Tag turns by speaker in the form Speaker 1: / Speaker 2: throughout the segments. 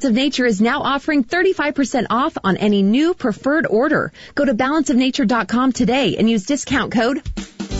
Speaker 1: Balance of Nature is now offering 35% off on any new preferred order. Go to balanceofnature.com today and use discount code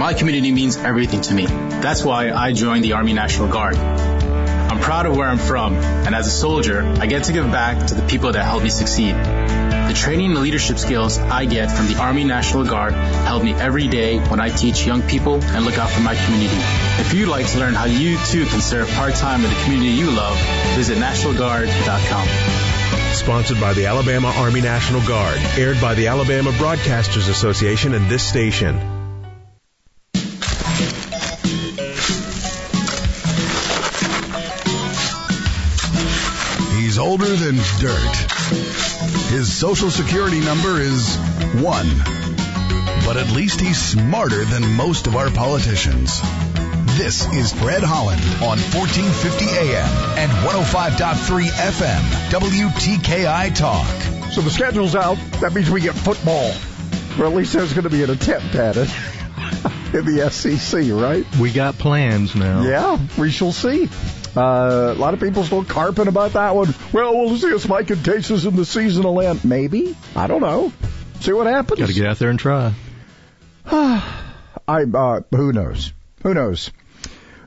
Speaker 2: My community means everything to me. That's why I joined the Army National Guard. I'm proud of where I'm from, and as a soldier, I get to give back to the people that helped me succeed. The training and leadership skills I get from the Army National Guard help me every day when I teach young people and look out for my community. If you'd like to learn how you too can serve part-time in the community you love, visit NationalGuard.com.
Speaker 3: Sponsored by the Alabama Army National Guard. Aired by the Alabama Broadcasters Association and this station.
Speaker 4: Older than dirt. His social security number is one. But at least he's smarter than most of our politicians. This is Fred Holland on 1450 AM and 105.3 FM, WTKI Talk.
Speaker 5: So the schedule's out. That means we get football. Or at least there's going to be an attempt at it in the SEC, right?
Speaker 6: We got plans now.
Speaker 5: Yeah, we shall see. Uh, a lot of people still carping about that one. Well, we'll see a spike in cases in the seasonal end. Maybe. I don't know. See what happens.
Speaker 6: Got to get out there and try.
Speaker 5: I, uh, who knows? Who knows?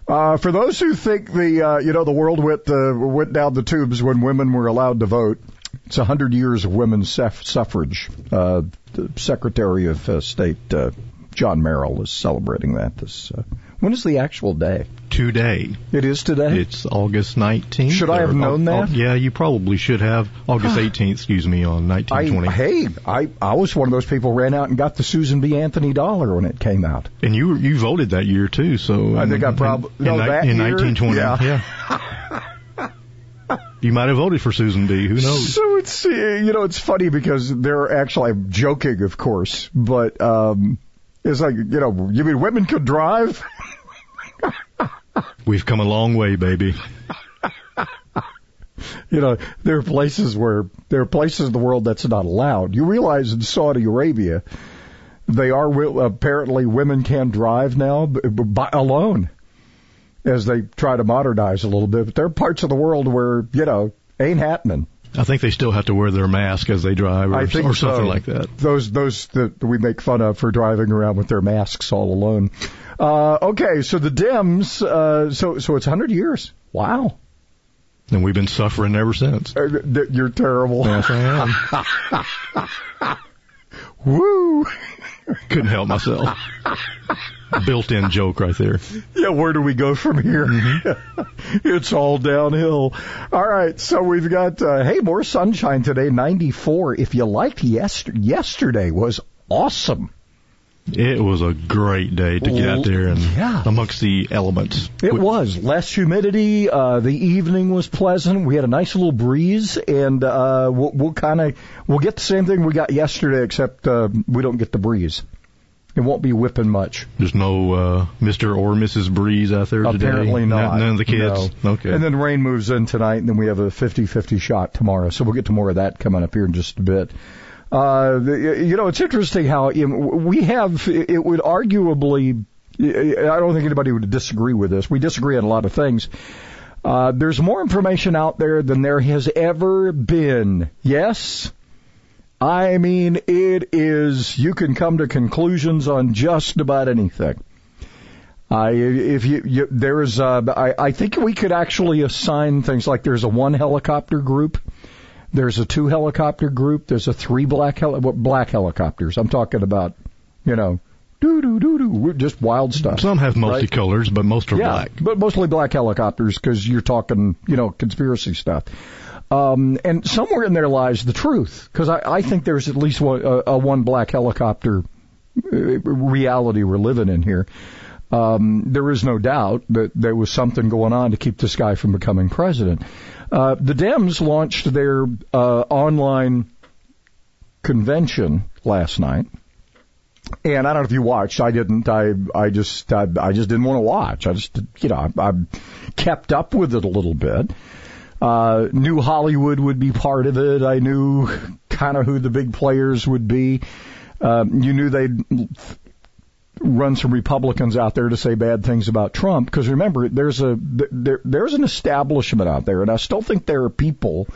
Speaker 5: Uh, for those who think the, uh, you know, the world went, uh, went down the tubes when women were allowed to vote, it's a hundred years of women's suffrage. Uh, the Secretary of uh, State, uh, John Merrill is celebrating that this, uh, when is the actual day?
Speaker 6: Today.
Speaker 5: It is today?
Speaker 6: It's August 19th.
Speaker 5: Should I have known that?
Speaker 6: yeah, you probably should have. August 18th, excuse me, on 1920.
Speaker 5: I, hey, I, I was one of those people who ran out and got the Susan B. Anthony dollar when it came out.
Speaker 6: And you you voted that year too, so.
Speaker 5: I think I probably, no,
Speaker 6: in,
Speaker 5: that
Speaker 6: in
Speaker 5: year?
Speaker 6: 1920.
Speaker 5: Yeah.
Speaker 6: yeah. you might have voted for Susan B. Who knows?
Speaker 5: So it's you know it's funny because they're actually I'm joking, of course, but um, it's like you know you mean women could drive.
Speaker 6: We've come a long way, baby.
Speaker 5: you know, there are places where there are places in the world that's not allowed. You realize in Saudi Arabia, they are apparently women can drive now by, alone as they try to modernize a little bit. But there are parts of the world where you know ain't happening.
Speaker 6: I think they still have to wear their mask as they drive, or, or something
Speaker 5: so.
Speaker 6: like that.
Speaker 5: Those those that we make fun of for driving around with their masks all alone. Uh, okay, so the Dems, uh, so so it's 100 years. Wow.
Speaker 6: And we've been suffering ever since.
Speaker 5: Uh, you're terrible.
Speaker 6: Yes, I
Speaker 5: am. Woo!
Speaker 6: Couldn't help myself. Built-in joke right there.
Speaker 5: Yeah, where do we go from here?
Speaker 6: Mm-hmm.
Speaker 5: it's all downhill. All right, so we've got uh, hey more sunshine today, 94. If you liked yester- yesterday was awesome.
Speaker 6: It was a great day to get out there and
Speaker 5: yeah.
Speaker 6: amongst the elements.
Speaker 5: It was less humidity. Uh, the evening was pleasant. We had a nice little breeze, and uh, we'll, we'll kind of we'll get the same thing we got yesterday, except uh, we don't get the breeze. It won't be whipping much.
Speaker 6: There's no uh, Mr. or Mrs. Breeze out there today.
Speaker 5: Apparently not.
Speaker 6: None of the kids.
Speaker 5: No.
Speaker 6: Okay.
Speaker 5: And then rain moves in tonight, and then we have a 50-50 shot tomorrow. So we'll get to more of that coming up here in just a bit. Uh, you know, it's interesting how we have, it would arguably, I don't think anybody would disagree with this. We disagree on a lot of things. Uh, there's more information out there than there has ever been. Yes? I mean, it is, you can come to conclusions on just about anything. Uh, if you, you there's, uh, I, I think we could actually assign things like there's a one helicopter group there's a two helicopter group. There's a three black heli- black helicopters. I'm talking about, you know, doo doo doo doo, just wild stuff.
Speaker 6: Some have multicolors, right? but most are
Speaker 5: yeah,
Speaker 6: black.
Speaker 5: But mostly black helicopters because you're talking, you know, conspiracy stuff. Um, and somewhere in there lies the truth because I, I think there's at least one, a, a one black helicopter uh, reality we're living in here. Um, there is no doubt that there was something going on to keep this guy from becoming president. Uh, the Dems launched their uh, online convention last night. And I don't know if you watched. I didn't. I I just I, I just didn't want to watch. I just you know I, I kept up with it a little bit. Uh, knew Hollywood would be part of it. I knew kind of who the big players would be. Uh, you knew they'd run some Republicans out there to say bad things about Trump. Because remember, there's a there, there's an establishment out there, and I still think there are people.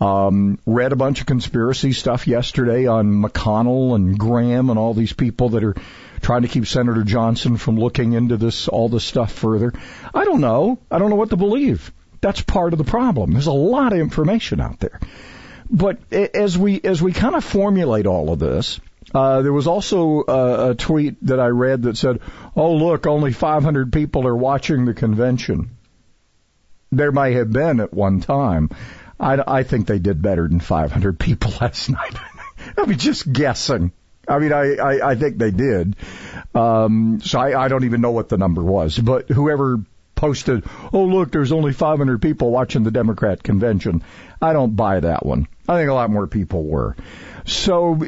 Speaker 5: Um, read a bunch of conspiracy stuff yesterday on McConnell and Graham and all these people that are trying to keep Senator Johnson from looking into this all this stuff further. I don't know. I don't know what to believe. That's part of the problem. There's a lot of information out there. But as we as we kind of formulate all of this, uh, there was also a, a tweet that I read that said, "Oh look, only 500 people are watching the convention." There may have been at one time. I, I think they did better than 500 people last night. I mean, just guessing. I mean, I, I, I think they did. Um, so I, I don't even know what the number was, but whoever posted, oh look, there's only 500 people watching the Democrat convention. I don't buy that one. I think a lot more people were. So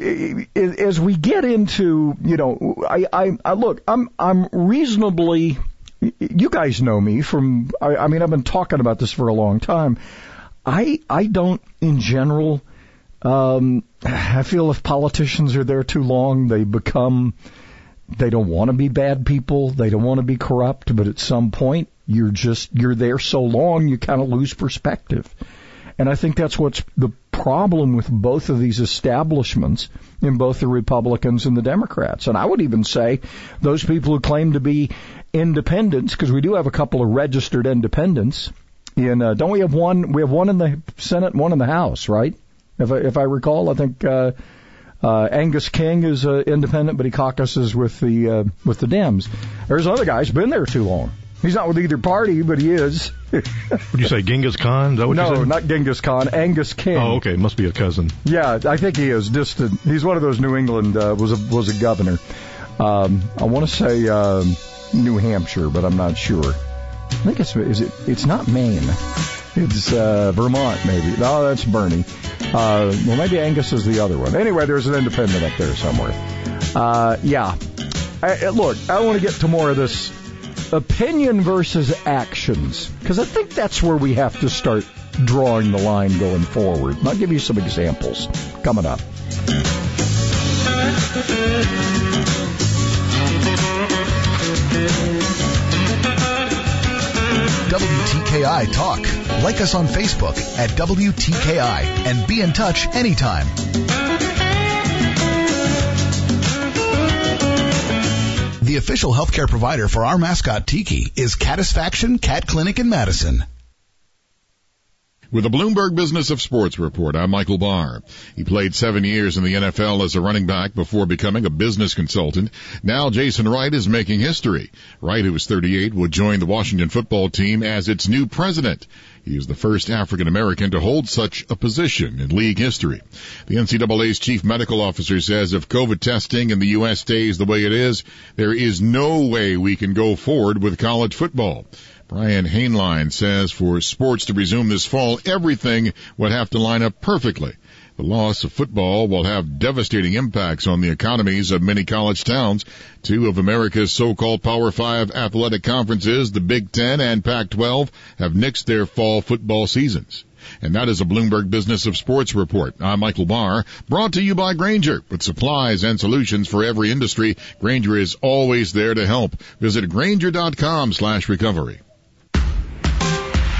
Speaker 5: as we get into, you know, I, I, I look, I'm, I'm reasonably, you guys know me from, I, I mean, I've been talking about this for a long time. I, I don't, in general, um, I feel if politicians are there too long, they become, they don't want to be bad people, they don't want to be corrupt, but at some point, you're just, you're there so long, you kind of lose perspective. And I think that's what's the problem with both of these establishments in both the Republicans and the Democrats. And I would even say those people who claim to be independents, because we do have a couple of registered independents. In uh, don't we have one? We have one in the Senate, and one in the House, right? If I, if I recall, I think uh, uh, Angus King is uh, independent, but he caucuses with the uh, with the Dems. There's other guys been there too long. He's not with either party, but he is.
Speaker 6: Would you say Genghis Khan? Is that what
Speaker 5: no,
Speaker 6: you said?
Speaker 5: not Genghis Khan. Angus King.
Speaker 6: Oh, okay. Must be a cousin.
Speaker 5: Yeah, I think he is. Distant. He's one of those New England uh, was a was a governor. Um, I want to say um, New Hampshire, but I'm not sure. I think it's is it. It's not Maine. It's uh, Vermont, maybe. No, that's Bernie. Uh, well, maybe Angus is the other one. Anyway, there's an independent up there somewhere. Uh, yeah. I, look, I want to get to more of this opinion versus actions, because I think that's where we have to start drawing the line going forward. And I'll give you some examples coming up.
Speaker 4: WTKI Talk. Like us on Facebook at WTKI and be in touch anytime. The official healthcare provider for our mascot Tiki is Catisfaction Cat Clinic in Madison.
Speaker 7: With the Bloomberg Business of Sports report, I'm Michael Barr. He played seven years in the NFL as a running back before becoming a business consultant. Now Jason Wright is making history. Wright, who is 38, would join the Washington football team as its new president. He is the first African American to hold such a position in league history. The NCAA's chief medical officer says if COVID testing in the U.S. stays the way it is, there is no way we can go forward with college football. Brian Hainline says for sports to resume this fall, everything would have to line up perfectly. The loss of football will have devastating impacts on the economies of many college towns. Two of America's so-called Power Five athletic conferences, the Big Ten and Pac-12, have nixed their fall football seasons. And that is a Bloomberg Business of Sports report. I'm Michael Barr, brought to you by Grainger. With supplies and solutions for every industry, Grainger is always there to help. Visit Grainger.com slash recovery.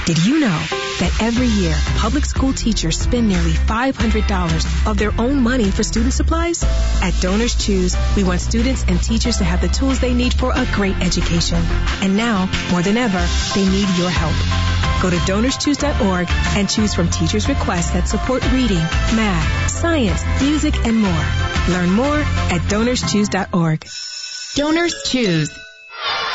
Speaker 8: Did you know that every year public school teachers spend nearly $500 of their own money for student supplies? At Donors Choose, we want students and teachers to have the tools they need for a great education. And now, more than ever, they need your help. Go to donorschoose.org and choose from teachers' requests that support reading, math, science, music, and more. Learn more at donorschoose.org.
Speaker 9: Donors Choose.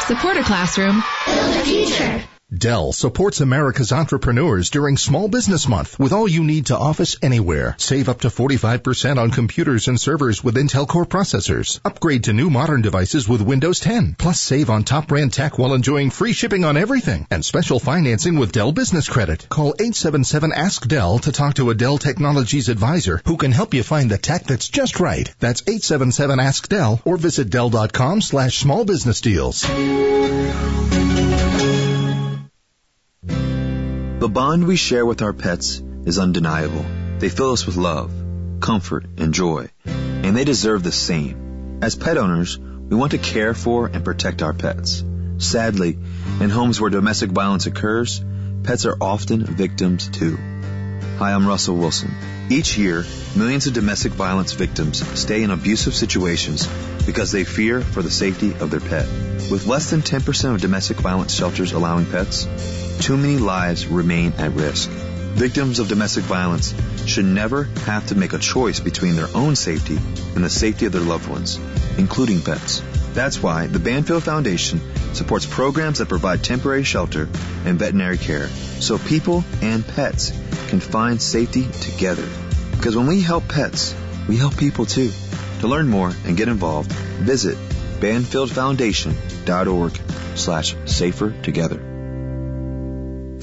Speaker 9: Support a classroom.
Speaker 10: Build a future.
Speaker 9: Dell supports America's entrepreneurs during Small Business Month with all you need to office anywhere. Save up to 45% on computers and servers with Intel Core processors. Upgrade to new modern devices with Windows 10. Plus save on top brand tech while enjoying free shipping on everything and special financing with Dell Business Credit. Call 877 Ask Dell to talk to a Dell Technologies advisor who can help you find the tech that's just right. That's 877 Ask Dell or visit Dell.com slash small business deals.
Speaker 10: The bond we share with our pets is undeniable. They fill us with love, comfort, and joy, and they deserve the same. As pet owners, we want to care for and protect our pets. Sadly, in homes where domestic violence occurs, pets are often victims too. Hi, I'm Russell Wilson. Each year, millions of domestic violence victims stay in abusive situations because they fear for the safety of their pet. With less than 10% of domestic violence shelters allowing pets, too many lives remain at risk. Victims of domestic violence should never have to make a choice between their own safety and the safety of their loved ones, including pets. That's why the Banfield Foundation supports programs that provide temporary shelter and veterinary care so people and pets can find safety together. Because when we help pets, we help people too. To learn more and get involved, visit banfieldfoundation.org slash safer together.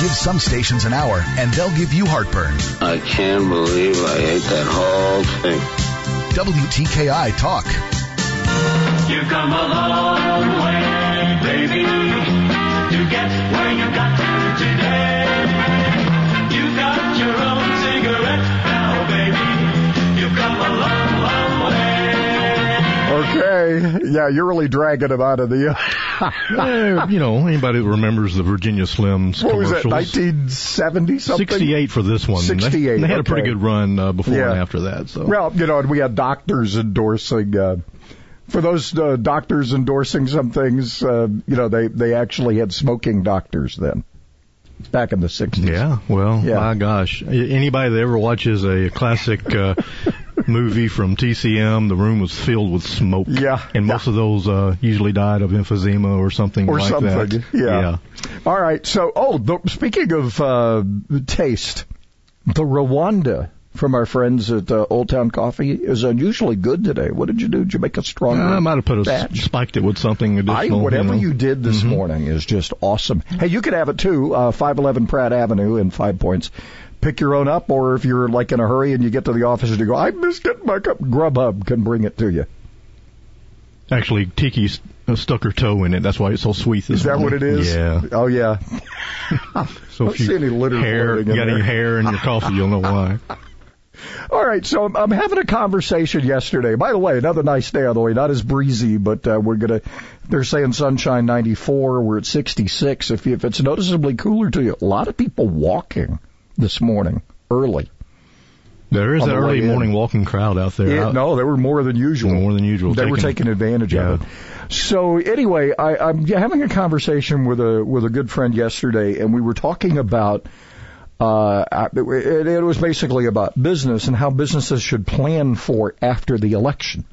Speaker 4: Give some stations an hour and they'll give you heartburn.
Speaker 11: I can't believe I ate that whole thing.
Speaker 4: WTKI Talk.
Speaker 12: You've come a long way, baby, to get where you got
Speaker 5: Okay. Yeah, you're really dragging him out of the.
Speaker 6: You know, anybody that remembers the Virginia Slims
Speaker 5: what was that? 1970 something.
Speaker 6: 68 for this one. They-
Speaker 5: 68.
Speaker 6: They, had a pretty good run uh, before
Speaker 5: Yeah.
Speaker 6: and after that. So
Speaker 5: Well, you know, and we had doctors endorsing. Uh, for those uh, doctors endorsing some things, uh, you know, they they actually had smoking doctors then, back in the 60s.
Speaker 6: Yeah, well,
Speaker 5: Yeah.
Speaker 6: my gosh. Anybody that ever watches a classic uh, movie from TCM, the room was filled with smoke.
Speaker 5: Yeah.
Speaker 6: And most of those uh, usually died of emphysema or something
Speaker 5: or
Speaker 6: like
Speaker 5: something.
Speaker 6: that.
Speaker 5: Yeah. yeah. All right. So, oh, the, speaking of uh, taste, the Rwanda from our friends at uh, Old Town Coffee is unusually good today. What did you do? Did you make a strong? stronger?
Speaker 6: I might have put a
Speaker 5: batch?
Speaker 6: spiked it with something additional.
Speaker 5: I, whatever
Speaker 6: you,
Speaker 5: you, did this
Speaker 6: Mhm.
Speaker 5: morning is just awesome. Hey, you could have it too. Uh, 511 Pratt Avenue in Five Points. Pick your own up, or if you're like in a hurry and you get to the office and you go, I missed getting my cup. Grubhub can bring it to you.
Speaker 6: Actually, Tiki uh, stuck her toe in it. That's why it's so sweet.
Speaker 5: Is that what it is?
Speaker 6: Yeah.
Speaker 5: Oh yeah.
Speaker 6: So
Speaker 5: Don't
Speaker 6: if you
Speaker 5: see any litter
Speaker 6: hair, you got
Speaker 5: there.
Speaker 6: any hair in your coffee, you'll know why.
Speaker 5: All right, so I'm, I'm having a conversation yesterday. By the way, another nice day on the way. Not as breezy, but uh, we're gonna. They're saying sunshine 94. We're at 66. If you, if it's noticeably cooler to you, a lot of people walking this morning early.
Speaker 6: There is
Speaker 5: an
Speaker 6: that
Speaker 5: the way
Speaker 6: early
Speaker 5: in.
Speaker 6: morning walking crowd out there.
Speaker 5: Yeah, no, they were more than usual.
Speaker 6: More than usual.
Speaker 5: They were taking advantage of it. So anyway, I, I'm having a conversation with a with a good friend yesterday, and we were talking about. Uh, it, it was basically about business and how businesses should plan for after the election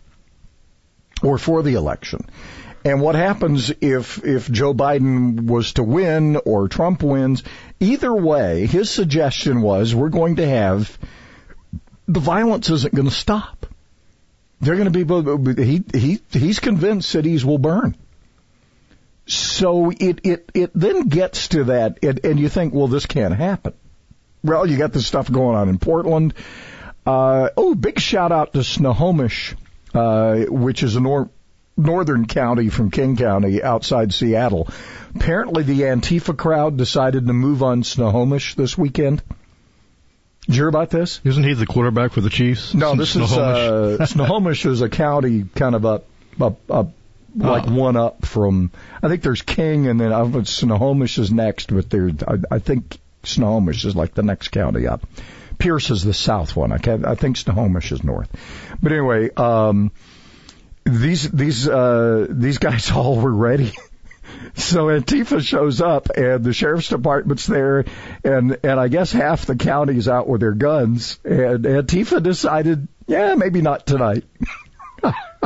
Speaker 5: or for the election. And what happens if if Joe Biden was to win or Trump wins? Either way, his suggestion was we're going to have the violence isn't going to stop. They're going to be he he he's convinced cities will burn. So it it it then gets to that, and, and you think, well, this can't happen. Well, you got this stuff going on in Portland. Uh, oh, big shout out to Snohomish, uh, which is a nor- northern county from King County outside Seattle. Apparently, the Antifa crowd decided to move on Snohomish this weekend. Did you hear about this?
Speaker 6: Isn't he the quarterback for the Chiefs?
Speaker 5: No, this is uh, Snohomish is a county kind of up up, up like one up from. I think there's King, and then I don't Snohomish is next, but there, I, I think Snohomish is like the next county up. Pierce is the south one. I, can't, I think Snohomish is north. But anyway, um, these these uh, these guys all were ready. So Antifa shows up and the sheriff's department's there and and I guess half the county's out with their guns and Antifa decided, yeah, maybe not tonight.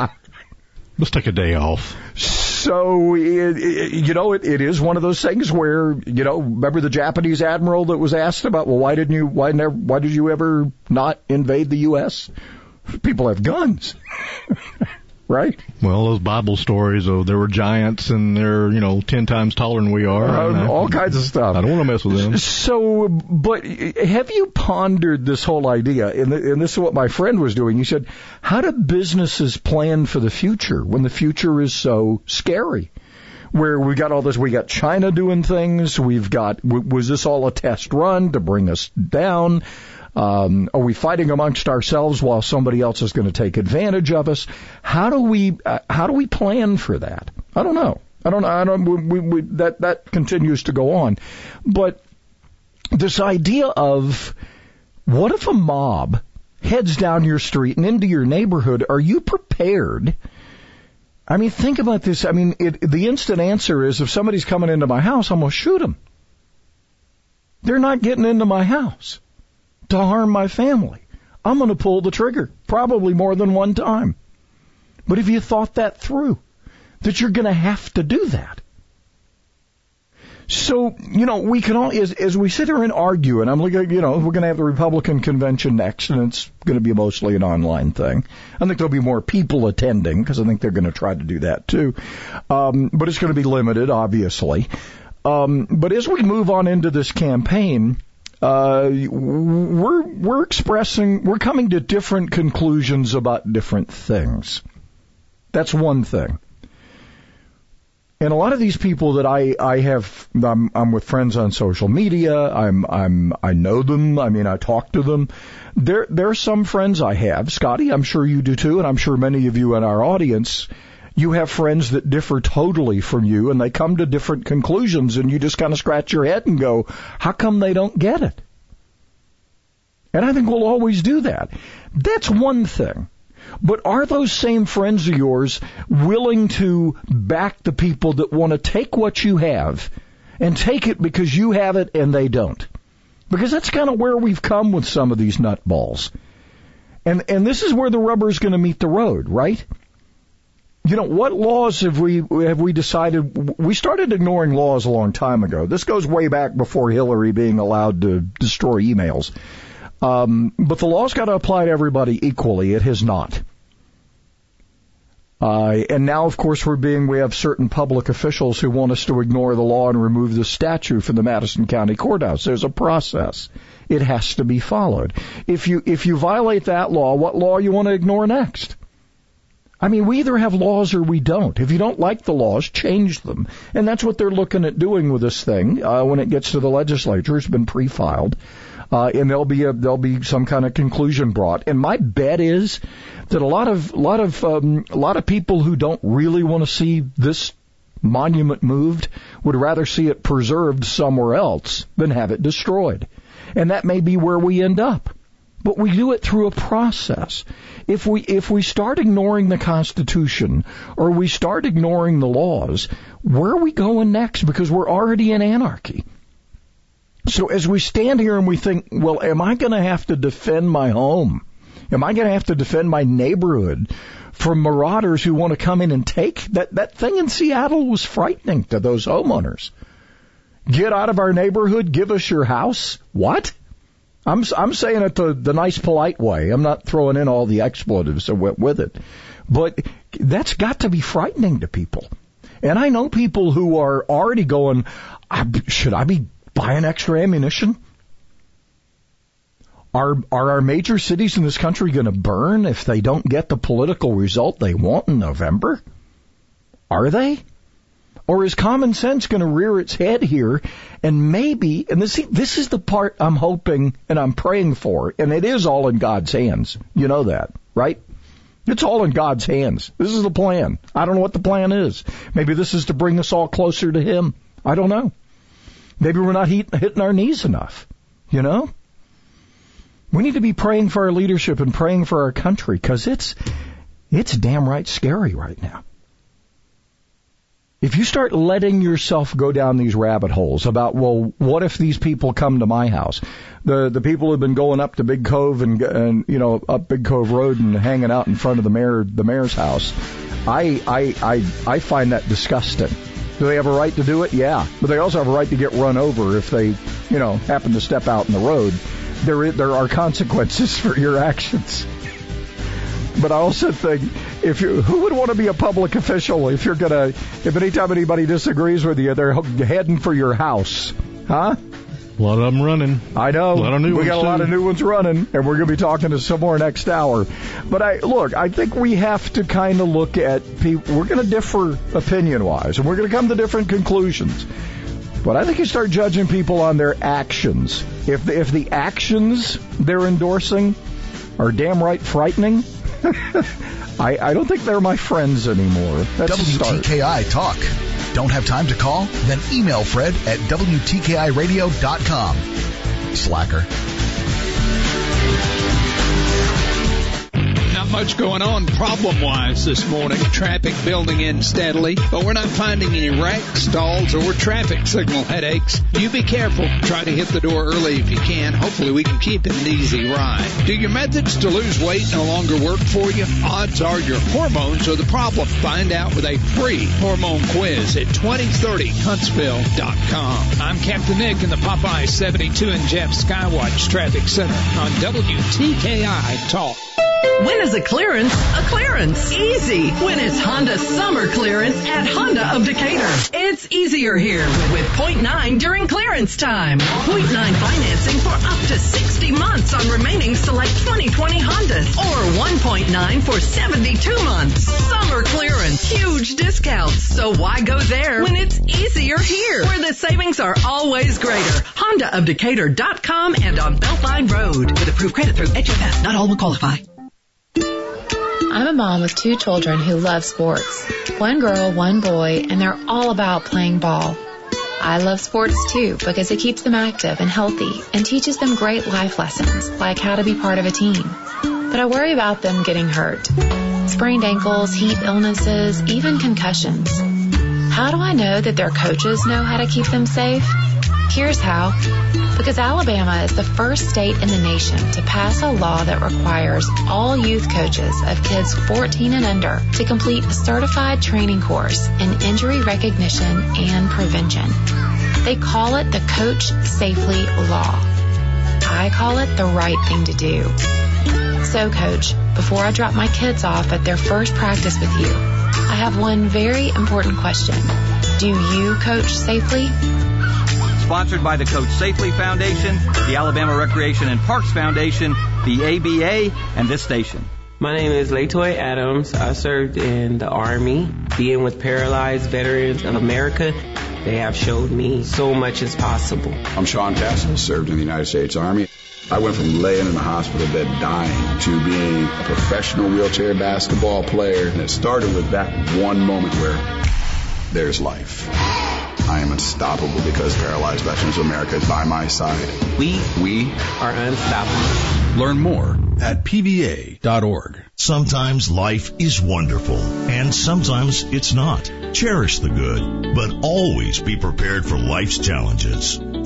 Speaker 6: Let's take a day off.
Speaker 5: So it, it, you know, it, it is one of those things where you know, remember the Japanese admiral that was asked about, well, why didn't you, why never, why did you ever not invade the U.S.? People have guns. right?
Speaker 6: Well, those Bible stories of there were giants and they're you know ten times taller than we are,
Speaker 5: Uh,
Speaker 6: and I-
Speaker 5: all kinds of stuff.
Speaker 6: I don't want to mess with them.
Speaker 5: So, but have you pondered this whole idea? And, and this is what my friend was doing. He said, how do businesses plan for the future when the future is so scary? Where we got all this, we got China doing things. We've got, was this all a test run to bring us down? Um, are we fighting amongst ourselves while somebody else is going to take advantage of us? How do we, uh, how do we plan for that? I don't know. I don't know. I don't. We, we, that that continues to go on, but this idea of what if a mob heads down your street and into your neighborhood? Are you prepared? I mean, think about this. I mean, it, the instant answer is if somebody's coming into my house, I'm going to shoot them. They're not getting into my house to harm my family. I'm going to pull the trigger, probably more than one time. But have you thought that through? That you're going to have to do that. So, you know, we can all, as, as we sit here and argue, and I'm looking, you know, we're going to have the Republican convention next, and it's going to be mostly an online thing. I think there'll be more people attending, because I think they're going to try to do that too. Um, but it's going to be limited, obviously. Um, but as we move on into this campaign, uh, we're we're expressing we're coming to different conclusions about different things. That's one thing. And a lot of these people that I I have I'm I'm with friends on social media. I'm I'm I know them. I mean I talk to them. There there are some friends I have. Scotty, I'm sure you do too, and I'm sure many of you in our audience you have friends that differ totally from you and they come to different conclusions and you just kind of scratch your head and go, how come they don't get it? And I think we'll always do that. That's one thing. But are those same friends of yours willing to back the people that want to take what you have and take it because you have it and they don't? Because that's kind of where we've come with some of these nutballs. And, and this is where the rubber is going to meet the road, right? You know what laws have we have we decided we started ignoring laws a long time ago this goes way back before hillary being allowed to destroy emails um, but the law's got to apply to everybody equally it has not uh, and now, of course, we're being, we have certain public officials who want us to ignore the law and remove the statue from the Madison County Courthouse. There's a process. It has to be followed. If you, if you violate that law, what law you want to ignore next? I mean, we either have laws or we don't. If you don't like the laws, change them. And that's what they're looking at doing with this thing. Uh, when it gets to the legislature, it's been pre-filed. Uh, and there'll be a, there'll be some kind of conclusion brought. And my bet is that a lot of, lot of, um, a lot of people who don't really want to see this monument moved would rather see it preserved somewhere else than have it destroyed. And that may be where we end up. But we do it through a process. If we, if we start ignoring the Constitution or we start ignoring the laws, where are we going next? Because we're already in anarchy. So as we stand here and we think, well, am I going to have to defend my home? Am I going to have to defend my neighborhood from marauders who want to come in and take that, that thing in Seattle was frightening to those homeowners. Get out of our neighborhood, give us your house. What? I'm I'm saying it the the nice polite way. I'm not throwing in all the expletives that went with it. But that's got to be frightening to people. And I know people who are already going, should I be buying extra ammunition? Are are our major cities in this country going to burn if they don't get the political result they want in November? Are they? Or is common sense going to rear its head here and maybe, and this, this is the part I'm hoping and I'm praying for, and it is all in God's hands. You know that, right? It's all in God's hands. This is the plan. I don't know what the plan is. Maybe this is to bring us all closer to Him. I don't know. Maybe we're not heat, hitting our knees enough. You know? We need to be praying for our leadership and praying for our country because it's, it's damn right scary right now. If you start letting yourself go down these rabbit holes about, well, what if these people come to my house? The the people who've been going up to Big Cove and and you know up Big Cove Road and hanging out in front of the mayor the mayor's house, I I I I find that disgusting. Do they have a right to do it? Yeah, but they also have a right to get run over if they you know happen to step out in the road. There there are consequences for your actions. But I also think if you who would want to be a public official if you're gonna if anytime anybody disagrees with you they're heading for your house, huh?
Speaker 6: A lot of them running.
Speaker 5: I know.
Speaker 6: A lot of new
Speaker 5: we got a lot of new ones running, and we're going to be talking to some more next hour. But I look, I think we have to kind of look at people. We're going to differ opinion wise, and we're going to come to different conclusions. But I think you start judging people on their actions. If the, if the actions they're endorsing are damn right frightening, I, I don't think they're my friends anymore. That's.
Speaker 4: WTKI Talk. Don't have time to call? Then email Fred at WTKIRadio.com. Slacker.
Speaker 13: Much going on problem wise this morning. Traffic building in steadily, but we're not finding any wrecks, stalls, or traffic signal headaches. You be careful. Try to hit the door early if you can. Hopefully we can keep it an easy ride. Do your methods to lose weight no longer work for you? Odds are your hormones are the problem. Find out with a free hormone quiz at 2030huntsville.com. I'm Captain Nick in the Popeye 72 and Jeff Skywatch Traffic Center on WTKI Talk.
Speaker 14: When is a clearance a clearance? Easy. When it's Honda summer clearance at Honda of Decatur. It's easier here with point nine during clearance time. Point nine financing for up to 60 months on remaining select 2020 Hondas or 1.9 for 72 months. Summer clearance. Huge discounts. So why go there when it's easier here where the savings are always greater? Honda of HondaofDecatur.com and on Beltline Road with approved credit through HFS. Not all will qualify.
Speaker 15: I'm a mom with two children who love sports. One girl, one boy, and they're all about playing ball. I love sports too because it keeps them active and healthy and teaches them great life lessons like how to be part of a team. But I worry about them getting hurt. Sprained ankles, heat illnesses, even concussions. How do I know that their coaches know how to keep them safe? Here's how. Because Alabama is the first state in the nation to pass a law that requires all youth coaches of kids 14 and under to complete a certified training course in injury recognition and prevention. They call it the Coach Safely Law. I call it the right thing to do. So, Coach, before I drop my kids off at their first practice with you, I have one very important question. Do you coach safely?
Speaker 16: Sponsored by the Coach Safely Foundation, the Alabama Recreation and Parks Foundation, the ABA, and this station.
Speaker 17: My name is Latoy Adams. I served in the Army, being with Paralyzed Veterans of America. They have showed me so much is possible.
Speaker 18: I'm Sean Castle, served in the United States Army. I went from laying in a hospital bed dying to being a professional wheelchair basketball player. And it started with that one moment where there's life. I am unstoppable because Paralyzed Veterans of America is by my side.
Speaker 17: We,
Speaker 18: we
Speaker 17: are unstoppable.
Speaker 19: Learn more at pva.org.
Speaker 20: Sometimes life is wonderful, and sometimes it's not. Cherish the good, but always be prepared for life's challenges.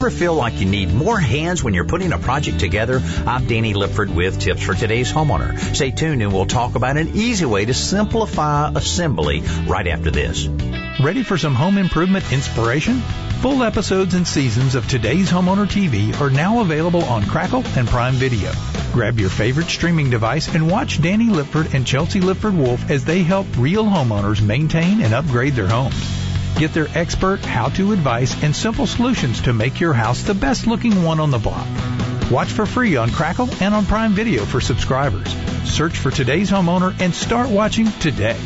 Speaker 21: Ever feel like you need more hands when you're putting a project together? I'm Danny Lipford with tips for today's homeowner. Stay tuned and we'll talk about an easy way to simplify assembly right after this.
Speaker 22: Ready for some home improvement inspiration? Full episodes and seasons of today's Homeowner TV are now available on Crackle and Prime Video. Grab your favorite streaming device and watch Danny Lipford and Chelsea Lipford Wolf as they help real homeowners maintain and upgrade their homes. Get their expert how-to advice and simple solutions to make your house the best looking one on the block. Watch for free on Crackle and on Prime Video for subscribers. Search for today's homeowner and start watching today.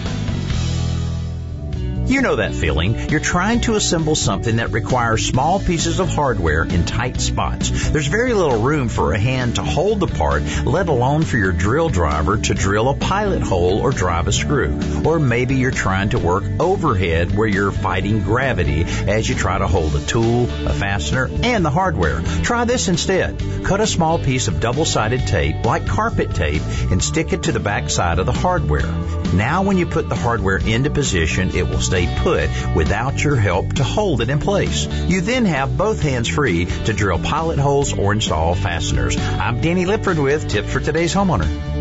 Speaker 21: You know that feeling. You're trying to assemble something that requires small pieces of hardware in tight spots. There's very little room for a hand to hold the part, let alone for your drill driver to drill a pilot hole or drive a screw. Or maybe you're trying to work overhead where you're fighting gravity as you try to hold a tool, a fastener, and the hardware. Try this instead. Cut a small piece of double-sided tape, like carpet tape, and stick it to the back side of the hardware. Now when you put the hardware into position, it will stay put without your help to hold it in place. You then have both hands free to drill pilot holes or install fasteners. I'm Danny Lipford with Tips for Today's Homeowner.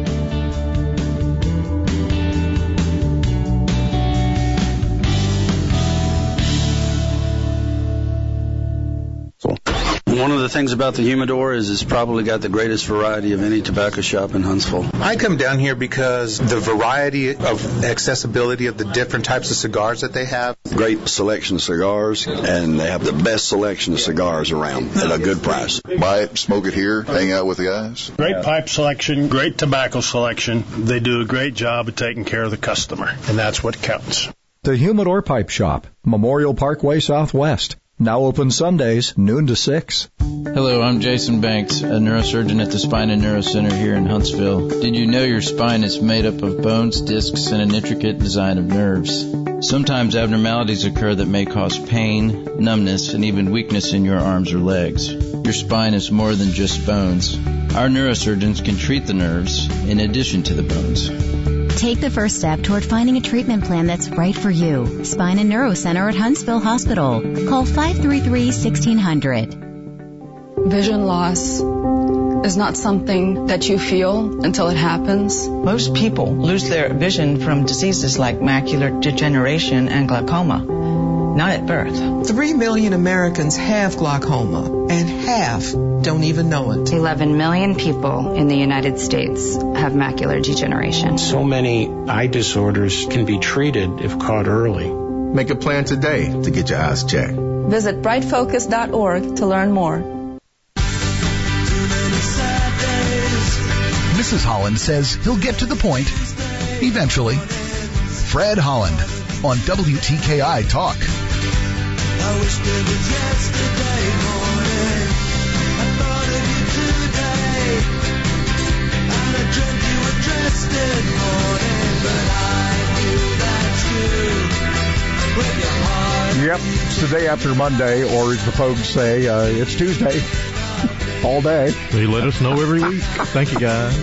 Speaker 23: One of the things about the humidor is it's probably got the greatest variety of any tobacco shop in Huntsville.
Speaker 24: I come down here because the variety of accessibility of the different types of cigars that they have.
Speaker 25: Great selection of cigars, and they have the best selection of cigars around at a good price.
Speaker 26: Buy it, smoke it here, hang out with the guys.
Speaker 27: Great pipe selection, great tobacco selection. They do a great job of taking care of the customer, and that's what counts.
Speaker 5: The Humidor Pipe Shop, Memorial Parkway Southwest. Now open Sundays, noon to 6.
Speaker 28: Hello, I'm Jason Banks, a neurosurgeon at the Spine and Neuro Center here in Huntsville. Did you know your spine is made up of bones, discs, and an intricate design of nerves? Sometimes abnormalities occur that may cause pain, numbness, and even weakness in your arms or legs. Your spine is more than just bones. Our neurosurgeons can treat the nerves in addition to the bones.
Speaker 29: Take the first step toward finding a treatment plan that's right for you. Spine and Neuro Center at Huntsville Hospital. Call 533-1600.
Speaker 30: Vision loss is not something that you feel until it happens.
Speaker 31: Most people lose their vision from diseases like macular degeneration and glaucoma, not at birth.
Speaker 32: Three million Americans have glaucoma, and half don't even know it.
Speaker 33: 11 million people in the United States have macular degeneration.
Speaker 34: So many eye disorders can be treated if caught early.
Speaker 35: Make a plan today to get your eyes checked.
Speaker 30: Visit brightfocus.org to learn more.
Speaker 4: Mrs. Holland says he'll get to the point eventually. Fred Holland on WTKI Talk.
Speaker 5: Yep, it's the day after Monday, or as the folks say, uh, it's Tuesday. All day.
Speaker 6: They let us know every week. Thank you, guys.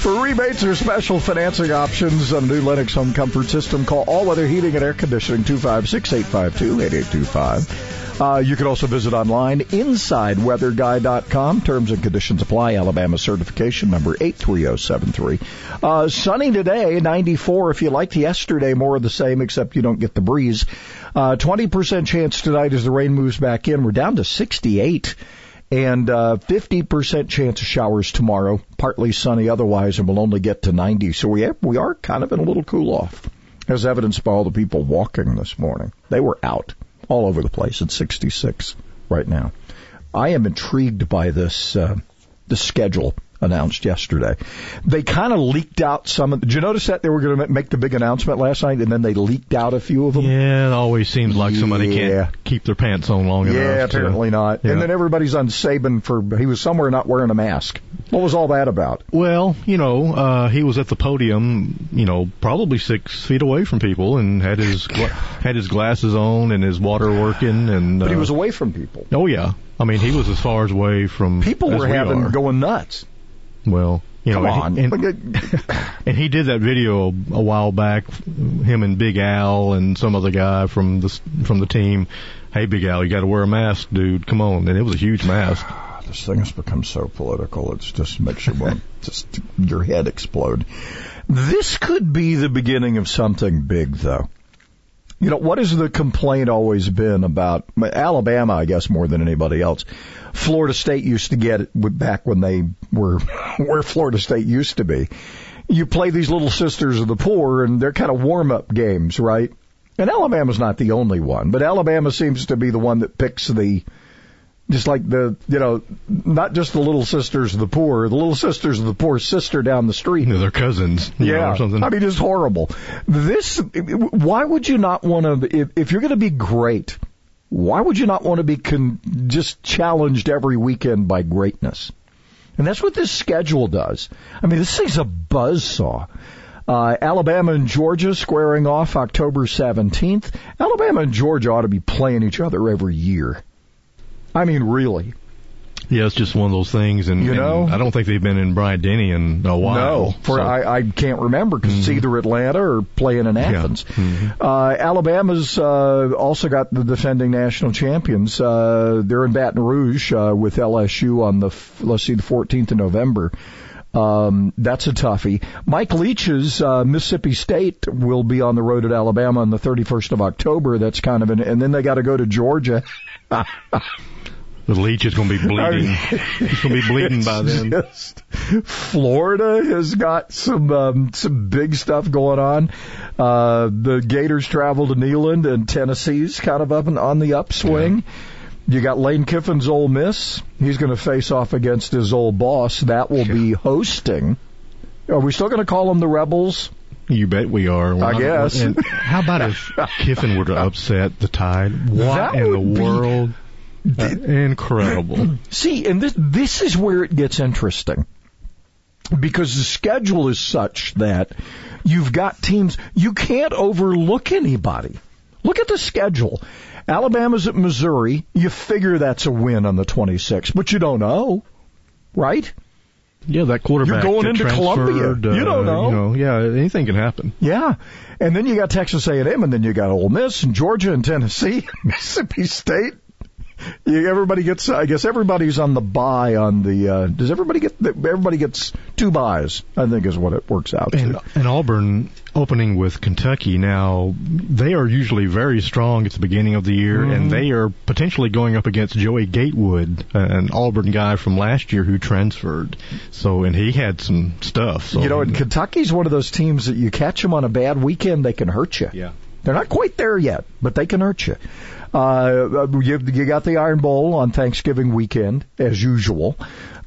Speaker 5: For rebates or special financing options on new Lennox home comfort system, call All Weather Heating and Air Conditioning 256-852-8825. Uh, you can also visit online insideweatherguy.com. Terms and conditions apply. Alabama certification number 83073. Uh, sunny today, 94. If you liked yesterday, more of the same, except you don't get the breeze. Uh, 20% chance tonight as the rain moves back in. We're down to 68 and uh, 50% chance of showers tomorrow. Partly sunny otherwise, and we'll only get to 90. So we have, we are kind of in a little cool off, as evidenced by all the people walking this morning. They were out all over the place at 66 right now. I am intrigued by this uh, the schedule announced yesterday. They kind of leaked out some of. Did you notice that they were going to make the big announcement last night, and then they leaked out a few of them?
Speaker 6: Yeah, it always seems like somebody can't keep their pants on long enough.
Speaker 5: Yeah,
Speaker 6: to-
Speaker 5: apparently not.
Speaker 6: Yeah.
Speaker 5: And then everybody's on Saban for he was somewhere not wearing a mask. What was all that about?
Speaker 6: Well, you know, uh, he was at the podium, you know, probably six feet away from people, and had his had his glasses on and his water working, and uh,
Speaker 5: But he was away from people.
Speaker 6: Oh yeah, I mean, he was as far as away from
Speaker 5: People were
Speaker 6: we
Speaker 5: having going nuts.
Speaker 6: Well, you know,
Speaker 5: Come
Speaker 6: and,
Speaker 5: on.
Speaker 6: and, and he did that video a while back, him and Big Al and some other guy from the from the team. Hey, Big Al, you got to wear a mask, dude. Come on, and it was a huge mask.
Speaker 5: This thing has become so political. it just makes you want just your head explode. This could be the beginning of something big, though. You know, what has the complaint always been about Alabama, I guess, more than anybody else? Florida State used to get it back when they were where Florida State used to be. You play these little sisters of the poor and they're kind of warm up games, right? And Alabama's not the only one, but Alabama seems to be the one that picks the, just like the, you know, not just the little sisters of the poor, the little sisters of the poor sister down the street.
Speaker 6: You know, they're cousins. you know,
Speaker 5: Yeah,
Speaker 6: or something.
Speaker 5: I mean, it's horrible. This, why would you not want to, if, if you're going to be great, why would you not want to be con- just challenged every weekend by greatness? And that's what this schedule does. I mean, this thing's a buzzsaw. Uh, Alabama and Georgia squaring off October 17th. Alabama and Georgia ought to be playing each other every year. I mean, really.
Speaker 6: Yeah, it's just one of those things, and
Speaker 5: You
Speaker 6: and
Speaker 5: know?
Speaker 6: I don't think they've been in Bryant Denny in a while.
Speaker 5: No, for
Speaker 6: so-
Speaker 5: I, I can't remember because it's either Atlanta or playing in Athens. Uh, Alabama's uh, also got the defending national champions. Uh, they're in Baton Rouge uh, with LSU on the let's see the 14th of November. Um, that's a toughie. Mike Leach's uh, Mississippi State will be on the road at Alabama on the 31st of October. That's kind of an, and then they got to go to Georgia.
Speaker 6: the leech is going to be bleeding. He's going to be bleeding by then.
Speaker 5: just- Florida has got some um, some big stuff going on. Uh, the Gators travel to Neyland, and Tennessee's kind of up and on the upswing. You got Lane Kiffin's Ole Miss. He's going to face off against his old boss. That will be hosting. Are we still going to call them the Rebels?
Speaker 6: You bet we are. We're
Speaker 5: I
Speaker 6: not-
Speaker 5: guess.
Speaker 6: how about if Kiffin were to upset the Tide? What
Speaker 5: That
Speaker 6: in the world? Uh, incredible.
Speaker 5: See, and this this is where it gets interesting. Because the schedule is such that you've got teams you can't overlook anybody. Look at the schedule. Alabama's at Missouri. You figure that's a win on the 26th, but you don't know, right?
Speaker 6: Yeah, that quarterback.
Speaker 5: You're going into Columbia.
Speaker 6: transferred,
Speaker 5: You don't
Speaker 6: uh,
Speaker 5: know.
Speaker 6: You know, yeah, anything can happen.
Speaker 5: Yeah, and then you got Texas A&M, and then you got Ole Miss and Georgia and Tennessee, Mississippi State. You, everybody gets. I guess everybody's on the buy on the. Uh, does everybody get? Everybody gets two buys. I think is what it works out
Speaker 6: And,
Speaker 5: to.
Speaker 6: and Auburn opening with Kentucky now, they are usually very strong at the beginning of the year,
Speaker 5: Mhm.
Speaker 6: and they are potentially going up against Joey Gatewood, an Auburn guy from last year who transferred. So, and he had some stuff. So,
Speaker 5: you know, and Kentucky's one of those teams that you catch them on a bad weekend, they can hurt you.
Speaker 6: Yeah.
Speaker 5: They're not quite there yet, but they can hurt you. Uh, you, you got the Iron Bowl on Thanksgiving weekend, as usual.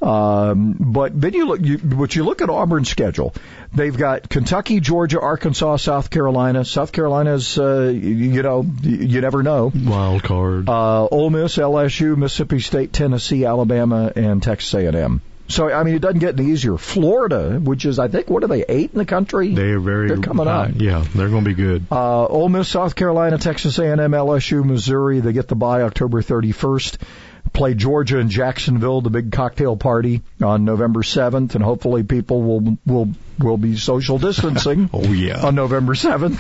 Speaker 5: Um, but then you look, you, but you look at Auburn's schedule. They've got Kentucky, Georgia, Arkansas, South Carolina. South Carolina's, uh, you, you know, you, you never know.
Speaker 6: Wild card.
Speaker 5: Uh, Ole Miss, LSU, Mississippi State, Tennessee, Alabama, and Texas A&M. So I mean, it doesn't get any easier. Florida, which is I think what are they eight in the country?
Speaker 6: They are very.
Speaker 5: They're coming
Speaker 6: high.
Speaker 5: up.
Speaker 6: Yeah, they're going to be good.
Speaker 5: Uh, Ole Miss, South Carolina, Texas A&M, LSU, Missouri. They get the bye October 31st. Play Georgia and Jacksonville, the big cocktail party on November 7th, and hopefully people will will will be social distancing.
Speaker 6: oh yeah.
Speaker 5: On November 7th.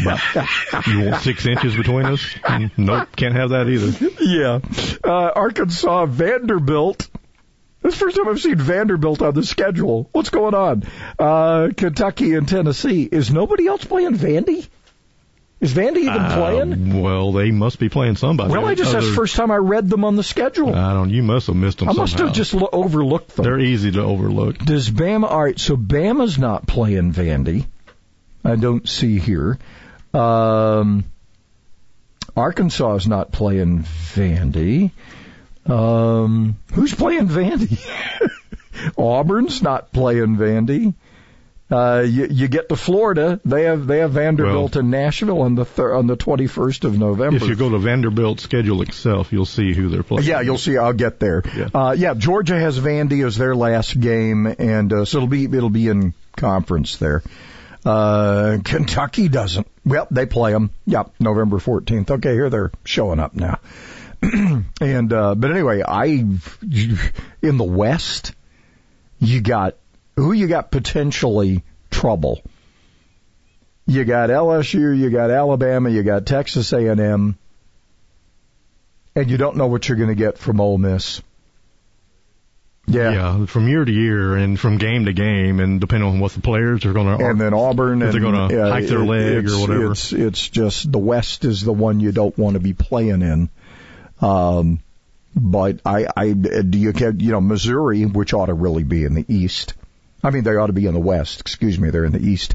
Speaker 6: you want six inches between us? Mm, Nope, can't have that either.
Speaker 5: yeah. Uh, Arkansas, Vanderbilt. This is the first time I've seen Vanderbilt on the schedule. What's going on? Uh, Kentucky and Tennessee. Is nobody else playing Vandy? Is Vandy even
Speaker 6: Uh,
Speaker 5: playing?
Speaker 6: Well, they must be playing somebody.
Speaker 5: Well, I just that's the first time I read them on the schedule.
Speaker 6: I don't. You must have missed them.
Speaker 5: I must
Speaker 6: somehow.
Speaker 5: have just lo- overlooked them.
Speaker 6: They're easy to overlook.
Speaker 5: Does Bama? All right, so Bama's not playing Vandy. I don't see here. Um, Arkansas is not playing Vandy. Um, who's playing Vandy? Auburn's not playing Vandy. Uh, you, you get to Florida, they have they have Vanderbilt and Nashville on the thir- on the twenty first of November.
Speaker 6: If you go to Vanderbilt's schedule itself, you'll see who they're playing.
Speaker 5: Yeah, you'll see. I'll get there. Yeah, uh, yeah Georgia has Vandy as their last game, and uh, so it'll be it'll be in conference there. Uh, Kentucky doesn't. Well, they play them. Yep, November fourteenth. Okay, here they're showing up now. and uh, but anyway, I in the West, you got who you got potentially trouble. You got LSU, you got Alabama, you got Texas A&M, and you don't know what you're going to get from Ole Miss. Yeah.
Speaker 6: Yeah, from year to year and from game to game, and depending on what the players are going to.
Speaker 5: And then Auburn,
Speaker 6: if they're going to
Speaker 5: yeah,
Speaker 6: hike their
Speaker 5: it-
Speaker 6: leg or whatever.
Speaker 5: It's it's just the West is the one you don't want to be playing in. Um, but I I do you get you know Missouri, which ought to really be in the East. I mean, they ought to be in the West. Excuse me, they're in the East.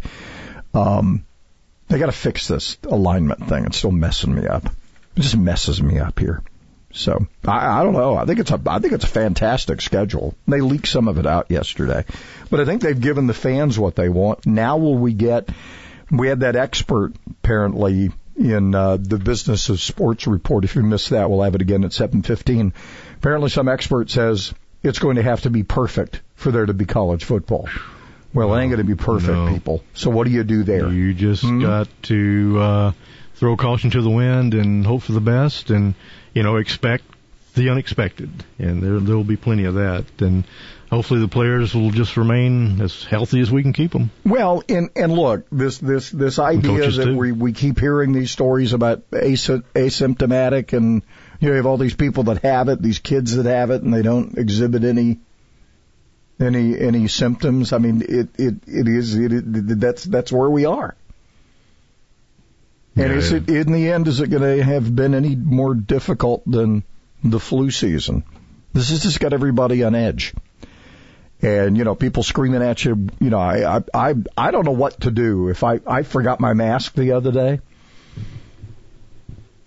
Speaker 5: Um, They got to fix this alignment thing. It's still messing me up. It just messes me up here. So I, I don't know. I think it's a I think it's a fantastic schedule. They leaked some of it out yesterday, but I think they've given the fans what they want. Now will we get? We had that expert apparently in uh, the business of sports report. If you missed that, we'll have it again at 7:15. Apparently, some expert says it's going to have to be perfect for there to be college football. Well, it ain't going to be perfect,
Speaker 6: No.
Speaker 5: people. So what do you do there?
Speaker 6: You just
Speaker 5: Hmm?
Speaker 6: got to uh, throw caution to the wind and hope for the best, and you know expect the unexpected, and there there will be plenty of that, and hopefully the players will just remain as healthy as we can keep them.
Speaker 5: Well, and and look, this this this idea that
Speaker 6: too.
Speaker 5: we we keep hearing these stories about asy- asymptomatic, and you know, you have all these people that have it, these kids that have it, and they don't exhibit any any any symptoms. I mean, it it it is it, it that's that's where we are. And
Speaker 6: Yeah,
Speaker 5: is
Speaker 6: yeah.
Speaker 5: it in the end? Is it going to have been any more difficult than the flu season? This has just got everybody on edge and you know people screaming at you you know i i i, I don't know what to do if i i forgot my mask the other day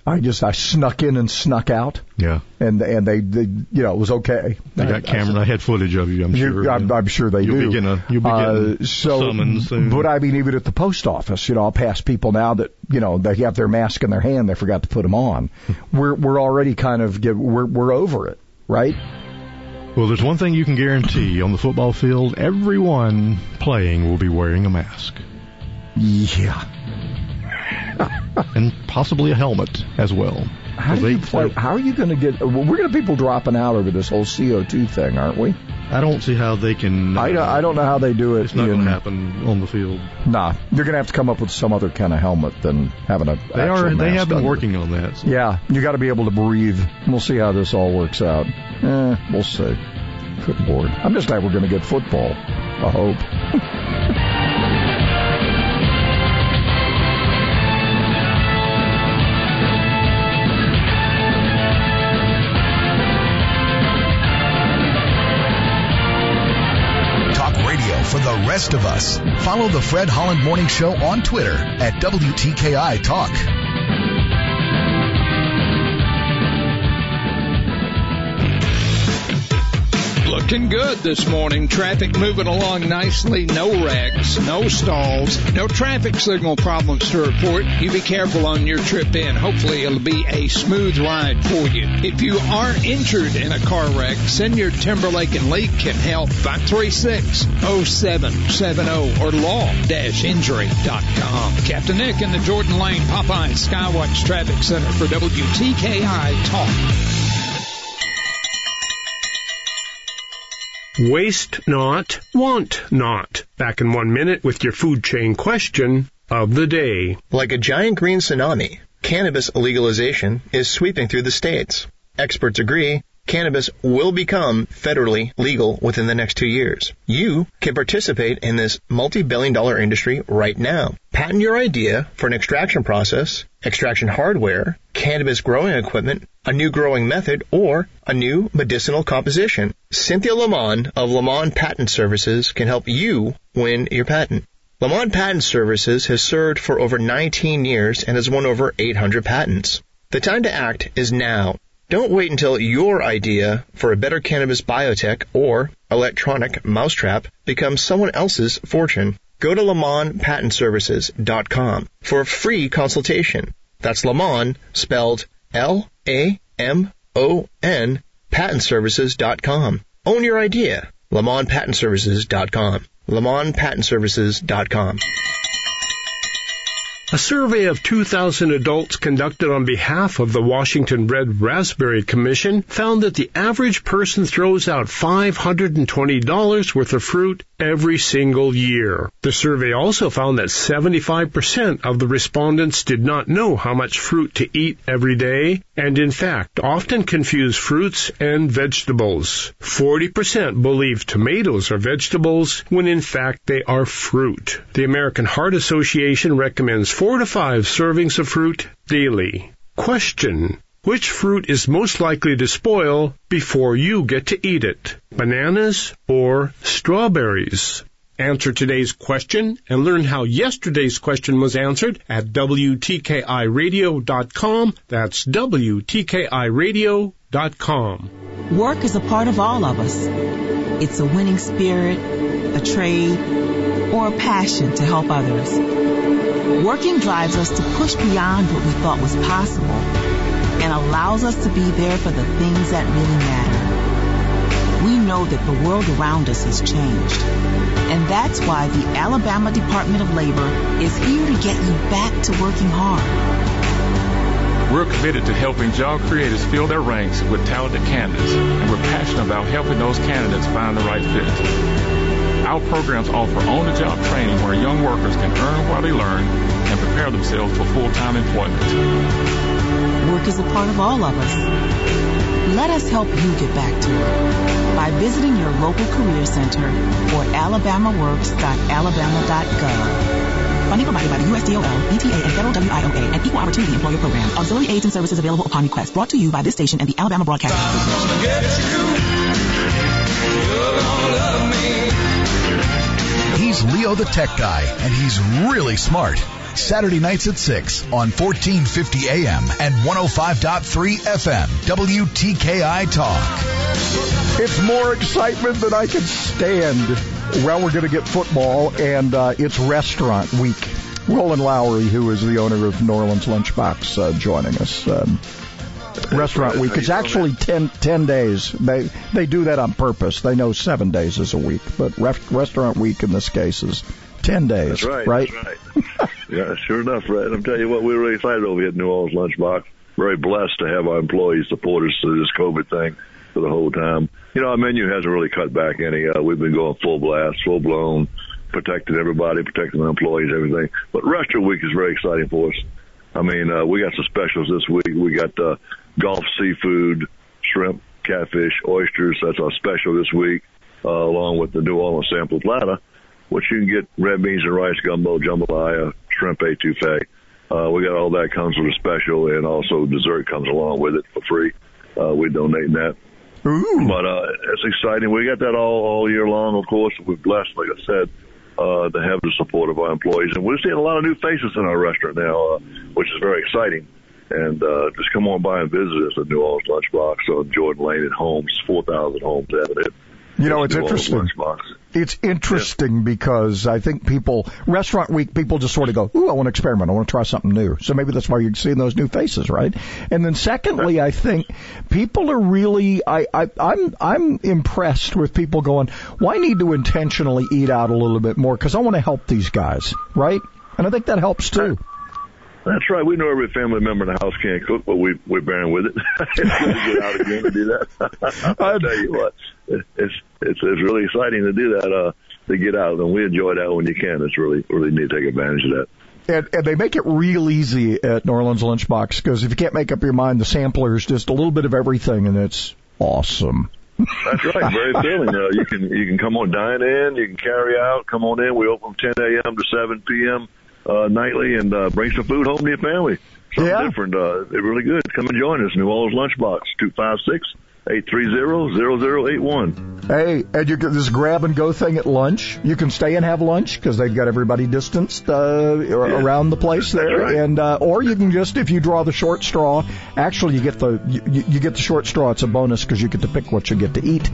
Speaker 5: i just i snuck in and snuck out
Speaker 6: Yeah,
Speaker 5: and and they, they you know it was okay
Speaker 6: they got camera. I had footage of you. I'm
Speaker 5: you-
Speaker 6: sure.
Speaker 5: I'm, I'm sure they
Speaker 6: You'll
Speaker 5: do.
Speaker 6: be getting a- you'll be getting
Speaker 5: uh, so,
Speaker 6: summons soon.
Speaker 5: but I mean, even at the post office, you know, I'll pass people now that you know they have their mask in their hand, they forgot to put them on. we're we're already kind of get, we're we're over it, right?
Speaker 6: Well, there's one thing you can guarantee on the football field: everyone playing will be wearing a mask.
Speaker 5: Yeah.
Speaker 6: and possibly a helmet as well.
Speaker 5: How do you play? How are you going to get? We're going to people dropping out over this whole CO2 thing, aren't we?
Speaker 6: I don't see how they can.
Speaker 5: I don't, I don't know how they do it.
Speaker 6: It's not going to happen on the field.
Speaker 5: Nah, you're going to have to come up with some other kind of helmet than having a.
Speaker 6: They are. They have been
Speaker 5: under.
Speaker 6: working on that. so-
Speaker 5: Yeah, you got to be able to breathe. We'll see how this all works out. Eh, we'll see. Good lord, I'm just glad we're going to get football. I hope.
Speaker 4: rest of us. Follow the Fred Holland Morning Show on Twitter at WTKI Talk.
Speaker 13: Looking good this morning. Traffic moving along nicely. No wrecks, no stalls, no traffic signal problems to report. You be careful on your trip in. Hopefully it'll be a smooth ride for you. If you are injured in a car wreck, Senior Timberlake and Lake can help. 536-0770 or law-injury.com. Captain Nick in the Jordan Lane Popeye Skywatch Traffic Center for WTKI Talk.
Speaker 36: Waste not, want not. Back in one minute with your food chain question of the day.
Speaker 37: Like a giant green tsunami, cannabis legalization is sweeping through the states. Experts agree cannabis will become federally legal within the next two years. You can participate in this multi-billion dollar industry right now. Patent your idea for an extraction process, extraction hardware, cannabis growing equipment, a new growing method, or a new medicinal composition. Cynthia Lamont of Lamont Patent Services can help you win your patent. Lamont Patent Services has served for over 19 years and has won over 800 patents. The time to act is now. Don't wait until your idea for a better cannabis biotech or electronic mousetrap becomes someone else's fortune. Go to LamontPatentServices.com for a free consultation. That's Lamont spelled L-A-M-O-N PatentServices.com. Own your idea. LamontPatentServices.com. LamontPatentServices.com.
Speaker 36: A survey of 2,000 adults conducted on behalf of the Washington Red Raspberry Commission found that the average person throws out $520 worth of fruit every single year. The survey also found that 75% of the respondents did not know how much fruit to eat every day, and in fact often confuse fruits and vegetables. 40% believe tomatoes are vegetables when in fact they are fruit. The American Heart Association recommends four to five servings of fruit daily. Question. Which fruit is most likely to spoil before you get to eat it? Bananas or strawberries? Answer today's question and learn how yesterday's question was answered at WTKIRadio.com. That's WTKIRadio.com.
Speaker 32: Work is a part of all of us. It's a winning spirit, a trade, or a passion to help others. Working drives us to push beyond what we thought was possible and allows us to be there for the things that really matter. Know that the world around us has changed. And that's why the Alabama Department of Labor is here to get you back to working hard.
Speaker 38: We're committed to helping job creators fill their ranks with talented candidates, and we're passionate about helping those candidates find the right fit. Our programs offer on-the-job training where young workers can earn while they learn and prepare themselves for full-time employment.
Speaker 32: Work is a part of all of us. Let us help you get back to it by visiting your local career center or alabamaworks.alabama.gov. Funding provided by the USDOL, ETA, and Federal WIOA and Equal Opportunity Employer Program. Auxiliary aids and services available upon request. Brought to you by this station and the Alabama Broadcasting
Speaker 4: He's Leo the Tech Guy, and he's really smart. Saturday nights at 6 on 1450 AM and 105.3 FM, WTKI Talk.
Speaker 5: It's more excitement than I can stand. Well, we're going to get football, and uh, it's restaurant week. Roland Lowry, who is the owner of New Orleans Lunchbox, uh, joining us. Um, restaurant week. It's actually 10, 10 days. They they do that on purpose. They know seven days is a week, but ref, restaurant week in this case is ten days.
Speaker 39: That's right.
Speaker 5: Right.
Speaker 39: That's right. yeah, sure enough, Red. I'm telling you what, we're really excited over here at New Orleans Lunchbox. Very blessed to have our employees support us through this COVID thing for the whole time. You know, our menu hasn't really cut back any. Uh, we've been going full blast, full blown, protecting everybody, protecting the employees, everything. But Restaurant Week is very exciting for us. I mean, uh, we got some specials this week. We got uh, Gulf seafood, shrimp, catfish, oysters. That's our special this week, uh, along with the New Orleans sample platter, which you can get red beans and rice, gumbo, jambalaya, shrimp etouffee. Uh, we got all that comes with a special, and also dessert comes along with it for free. Uh, we donate that. But uh, it's exciting. We got that all all year long. Of course, we're blessed, like I said, uh, to have the support of our employees, and we're seeing a lot of new faces in our restaurant now, uh, which is very exciting. And uh, just come on by and visit us at New Orleans Lunchbox on Jordan Lane at Holmes, 4,000 Holmes Avenue.
Speaker 5: You know, it's interesting. It's interesting because I think people, restaurant week, people just sort of go, ooh, I want to experiment. I want to try something new. So maybe that's why you're seeing those new faces, right? And then secondly, I think people are really, I, I, I'm, I'm impressed with people going, well, I need to intentionally eat out a little bit more because I want to help these guys, right? And I think that helps too.
Speaker 39: That's right. We know every family member in the house can't cook, but we we're bearing with it. it's good to get out again and do that. I'll tell you what, it's it's it's really exciting to do that. Uh, to get out, and we enjoy that when you can. It's really really neat to take advantage of that.
Speaker 5: And, and they make it real easy at New Orleans Lunchbox because if you can't make up your mind, the sampler is just a little bit of everything, and it's awesome.
Speaker 39: That's right. Very filling. Uh, you can you can come on dine in. You can carry out. Come on in. We open from 10 a.m. to 7 p.m. Uh, nightly, and uh, bring some food home to your family. Something
Speaker 5: Yeah.
Speaker 39: different. Uh, they're really good. Come and join us. New Orleans Lunchbox two five six eight three zero zero zero eight one.
Speaker 5: Hey, and you get this grab and go thing at lunch. You can stay and have lunch because they've got everybody distanced uh, around the place there,
Speaker 39: right.
Speaker 5: and uh, or you can just if you draw the short straw. Actually, you get the you, you get the short straw. It's a bonus because you get to pick what you get to eat.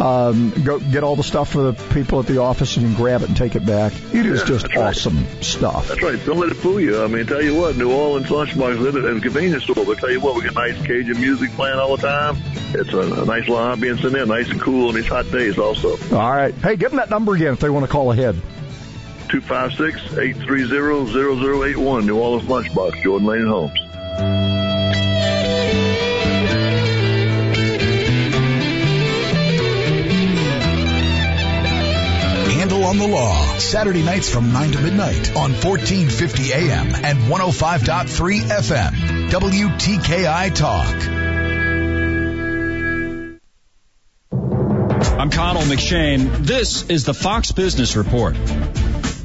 Speaker 5: Um, go get all the stuff for the people at the office, and you can grab it and take it back. It is
Speaker 39: Yeah,
Speaker 5: just
Speaker 39: that's right.
Speaker 5: awesome stuff.
Speaker 39: That's right. Don't let it fool you. I mean, tell you what, New Orleans Lunchbox is a convenience store. But tell you what, we got nice Cajun music playing all the time. It's a, a nice little ambience in there, nice and cool and these hot days also.
Speaker 5: All right, hey, give them that number again if they want to call ahead.
Speaker 39: 256-830-0081, New Orleans Lunchbox, Jordan Lane Holmes.
Speaker 4: Handle on the Law, Saturday nights from 9 to midnight on 1450 AM and 105.3 FM, WTKI Talk.
Speaker 40: I'm Connell McShane. This is the Fox Business Report.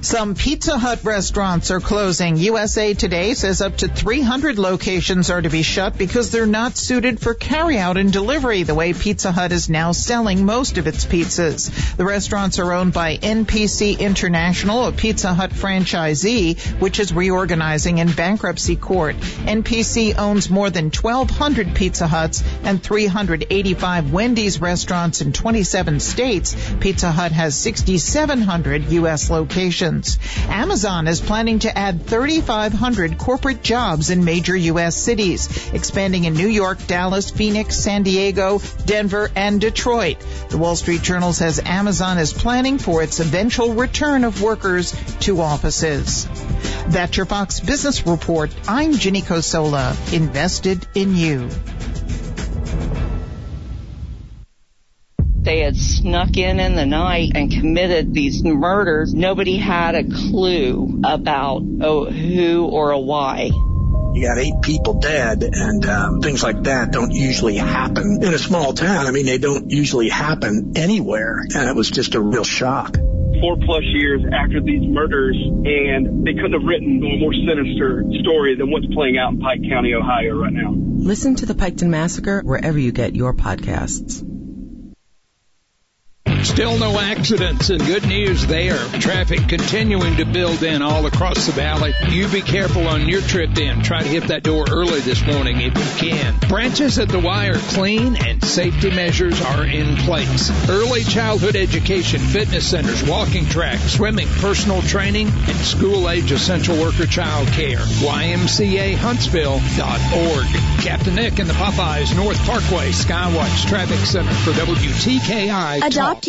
Speaker 41: Some Pizza Hut restaurants are closing. USA Today says up to 300 locations are to be shut because they're not suited for carryout and delivery the way Pizza Hut is now selling most of its pizzas. The restaurants are owned by NPC International, a Pizza Hut franchisee, which is reorganizing in bankruptcy court. NPC owns more than 1,200 Pizza Huts and 385 Wendy's restaurants in 27 states. Pizza Hut has 6,700 U.S. locations. Amazon is planning to add 3,500 corporate jobs in major U.S. cities, expanding in New York, Dallas, Phoenix, San Diego, Denver, and Detroit. The Wall Street Journal says Amazon is planning for its eventual return of workers to offices. That's your Fox Business Report. I'm Ginny Cosola, invested in you.
Speaker 42: They had snuck in in the night and committed these murders. Nobody had a clue about oh, who or a why.
Speaker 40: You got eight people dead, and um, things like that don't usually happen in a small town. I mean, they don't usually happen anywhere, and it was just a real shock.
Speaker 43: Four plus years after these murders, and they couldn't have written a more sinister story than what's playing out in Pike County, Ohio, right now.
Speaker 44: Listen to the Piketon Massacre wherever you get your podcasts.
Speaker 13: Still no accidents and good news there. Traffic continuing to build in all across the valley. You be careful on your trip in. Try to hit that door early this morning if you can. Branches at the Y are clean and safety measures are in place. Early childhood education, fitness centers, walking tracks, swimming, personal training, and school age essential worker child care. YMCAHuntsville.org. Captain Nick and the Popeyes North Parkway Skywatch Traffic Center for WTKI.
Speaker 45: Adopt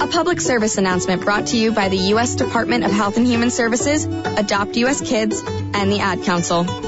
Speaker 45: A public service announcement brought to you by the U.S. Department of Health and Human Services, Adopt U.S. Kids, and the Ad Council.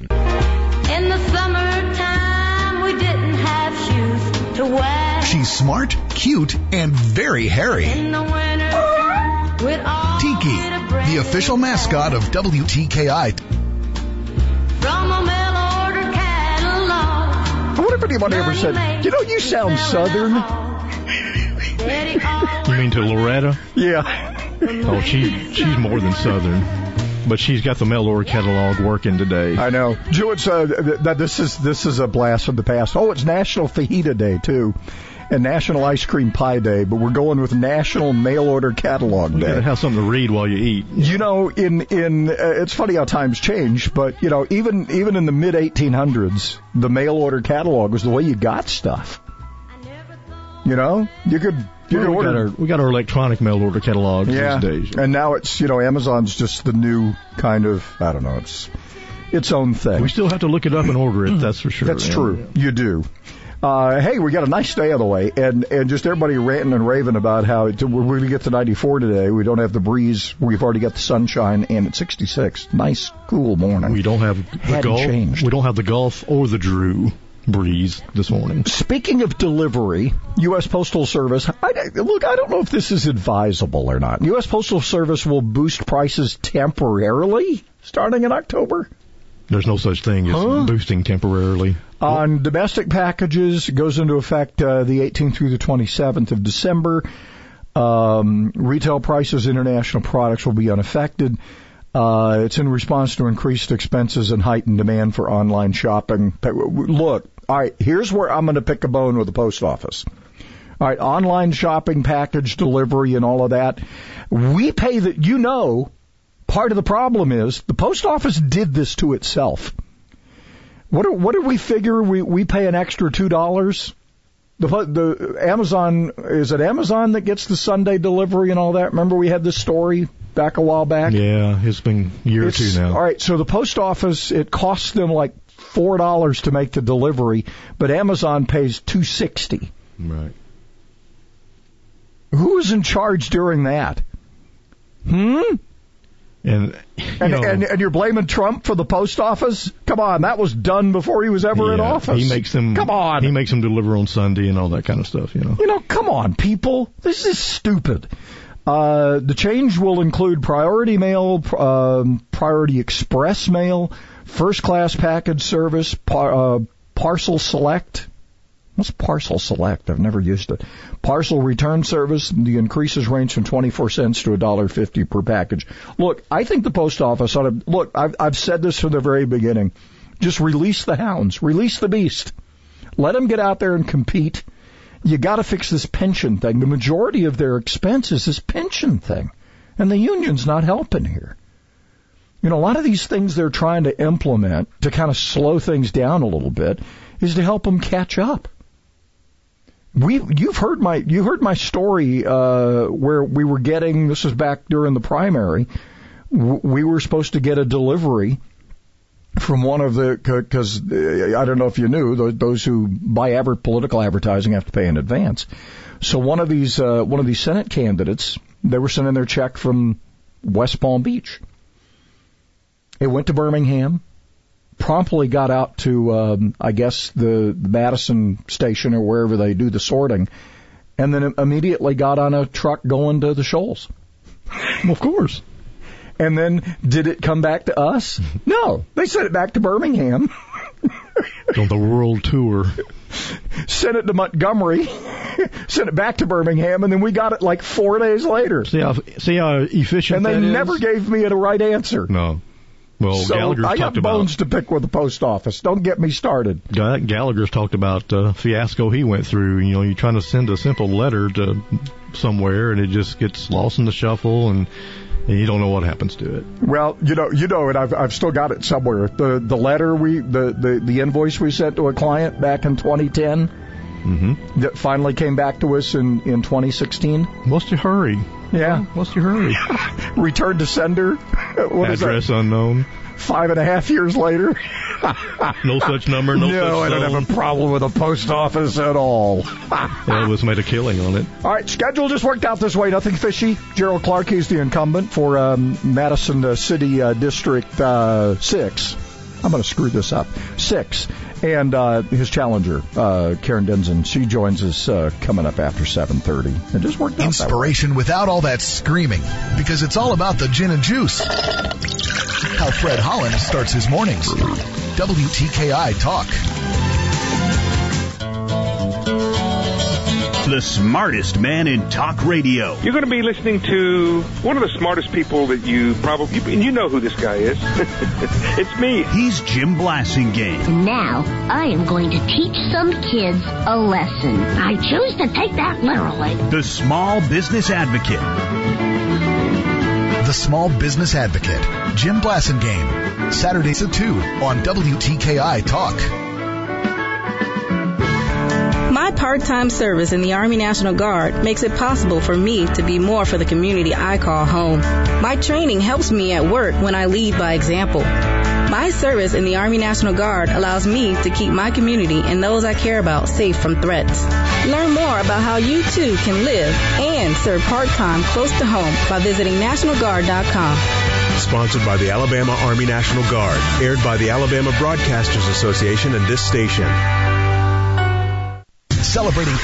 Speaker 12: In the summertime, we didn't have shoes to wear.
Speaker 4: She's smart, cute, and very hairy.
Speaker 12: In the winter, we'd all
Speaker 4: Tiki, the official mascot of WTKI.
Speaker 12: from a mail order catalog.
Speaker 5: I wonder if anybody ever said, you know, you sound southern.
Speaker 6: You mean to Loretta?
Speaker 5: Yeah.
Speaker 6: Oh, she she's more than southern, but she's got the mail order catalog working today.
Speaker 5: I know. Joe, it's uh, th- that this is this is a blast from the past. Oh, it's National Fajita Day too, and National Ice Cream Pie Day. But we're going with National Mail Order Catalog
Speaker 6: You
Speaker 5: Day.
Speaker 6: gotta have something to read while you eat.
Speaker 5: You know, in in uh, it's funny how times change, but you know, even even in the mid 1800s, the mail order catalog was the way you got stuff. You know, you could you
Speaker 6: Well, we, got our, we got our electronic mail order catalog
Speaker 5: yeah,
Speaker 6: these days.
Speaker 5: and now it's you know Amazon's just the new kind of I don't know it's its own thing.
Speaker 6: We still have to look it up and order it. That's for sure.
Speaker 5: That's
Speaker 6: Yeah.
Speaker 5: true. You do. Uh, hey, we got a nice day on the way, and and just everybody ranting and raving about how it, we're going to get to 94 today. We don't have the breeze. We've already got the sunshine, and it's 66. Nice, cool morning.
Speaker 6: We don't have the
Speaker 5: Hadn't
Speaker 6: Gulf.
Speaker 5: changed.
Speaker 6: We don't have the Gulf or the Drew breeze this morning.
Speaker 5: Speaking of delivery, U.S. Postal Service. I, look, I don't know if this is advisable or not. U.S. Postal Service will boost prices temporarily starting in October.
Speaker 6: There's no such thing as
Speaker 5: Huh?
Speaker 6: boosting temporarily.
Speaker 5: On domestic packages, it goes into effect uh, the 18th through the 27th of December. Um, retail prices, international products will be unaffected. Uh, it's in response to increased expenses and heightened demand for online shopping. Look, all right, here's where I'm going to pick a bone with the post office. All right, online shopping, package delivery, and all of that. We pay that, you know, part of the problem is the post office did this to itself. What do- what did we figure? We we pay an extra two dollars. The the Amazon is it Amazon that gets the Sunday delivery and all that? Remember we had this story back a while back.
Speaker 6: Yeah, it's been a year or two now.
Speaker 5: All right, so the post office it costs them like four dollars to make the delivery, but Amazon pays two sixty.
Speaker 6: Right.
Speaker 5: Who was in charge during that? Hmm.
Speaker 6: And
Speaker 5: And,
Speaker 6: know-
Speaker 5: and and you're blaming Trump for the post office? Come on, that was done before he was ever in office.
Speaker 6: He makes them.
Speaker 5: Come on.
Speaker 6: He makes them deliver on Sunday and all that kind of stuff. You know.
Speaker 5: You know, come on, people. This is stupid. Uh, the change will include priority mail, um, priority express mail, first class package service, par, uh, parcel select. What's parcel select? I've never used it. Parcel return service. The increases range from 24 cents to $1.50 per package. Look, I think the post office ought to, look, I've, I've said this from the very beginning. Just release the hounds. Release the beast. Let them get out there and compete you got to fix this pension thing. The majority of their expense is this pension thing, and the union's not helping here. You know, a lot of these things they're trying to implement to kind of slow things down a little bit is to help them catch up. We, you've heard my, you heard my story uh, where we were getting. This was back during the primary. We were supposed to get a delivery from one of the because uh, I don't know if you knew those, who buy ever political advertising have to pay in advance. So one of these uh, one of these Senate candidates they were sending their check from West Palm Beach. It went to Birmingham, promptly got out to um, I guess the, the Madison station or wherever they do the sorting, and then immediately got on a truck going to the Shoals.
Speaker 6: Of course.
Speaker 5: And then did it come back to us? No, they sent it back to Birmingham.
Speaker 6: on the world tour.
Speaker 5: sent it to Montgomery, sent it back to Birmingham, and then we got it like four days later.
Speaker 6: See how see how efficient
Speaker 5: And they
Speaker 6: that is?
Speaker 5: never gave me the right answer.
Speaker 6: No. Well,
Speaker 5: so
Speaker 6: Gallagher's
Speaker 5: I got
Speaker 6: about
Speaker 5: bones to pick with the post office. Don't get me started.
Speaker 6: Gallagher's talked about uh, fiasco he went through. You know, you're trying to send a simple letter to somewhere, and it just gets lost in the shuffle, and, and you don't know what happens to it.
Speaker 5: Well, you know, you know it. I've I've still got it somewhere. The the letter we the the, the invoice we sent to a client back in 2010
Speaker 6: Mm-hmm.
Speaker 5: that finally came back to us in in 2016.
Speaker 6: What's your hurry?
Speaker 5: Yeah,
Speaker 6: what's your hurry?
Speaker 5: Return to sender.
Speaker 6: Address unknown.
Speaker 5: Five and a half years later.
Speaker 6: No such number. No,
Speaker 5: no, I don't
Speaker 6: zone.
Speaker 5: have a problem with the post office at all.
Speaker 6: Elvis made a killing on it.
Speaker 5: All right, schedule just worked out this way. Nothing fishy. Gerald Clark, he's the incumbent for um, Madison uh, City uh, District uh, 6. I'm going to screw this up. 6. And uh, his challenger, uh, Karen Denson, she joins us uh, coming up after 7.30. It just worked out.
Speaker 4: Inspiration without all that screaming, because it's all about the gin and juice. How Fred Holland starts his mornings. WTKI Talk.
Speaker 46: The smartest man in talk radio.
Speaker 47: You're going to be listening to one of the smartest people that you probably, and you know who this guy is. it's me.
Speaker 46: He's Jim Blasingame.
Speaker 48: And now I am going to teach some kids a lesson. I choose to take that literally.
Speaker 46: The small business advocate.
Speaker 4: The Small Business Advocate. Jim Blasingame. Saturdays at 2 on WTKI Talk.
Speaker 49: My part-time service in the Army National Guard makes it possible for me to be more for the community I call home. My training helps me at work when I lead by example. My service in the Army National Guard allows me to keep my community and those I care about safe from threats. Learn more about how you too can live and serve part-time close to home by visiting NationalGuard.com.
Speaker 50: Sponsored by the Alabama Army National Guard. Aired by the Alabama Broadcasters Association and this station.
Speaker 4: Celebrating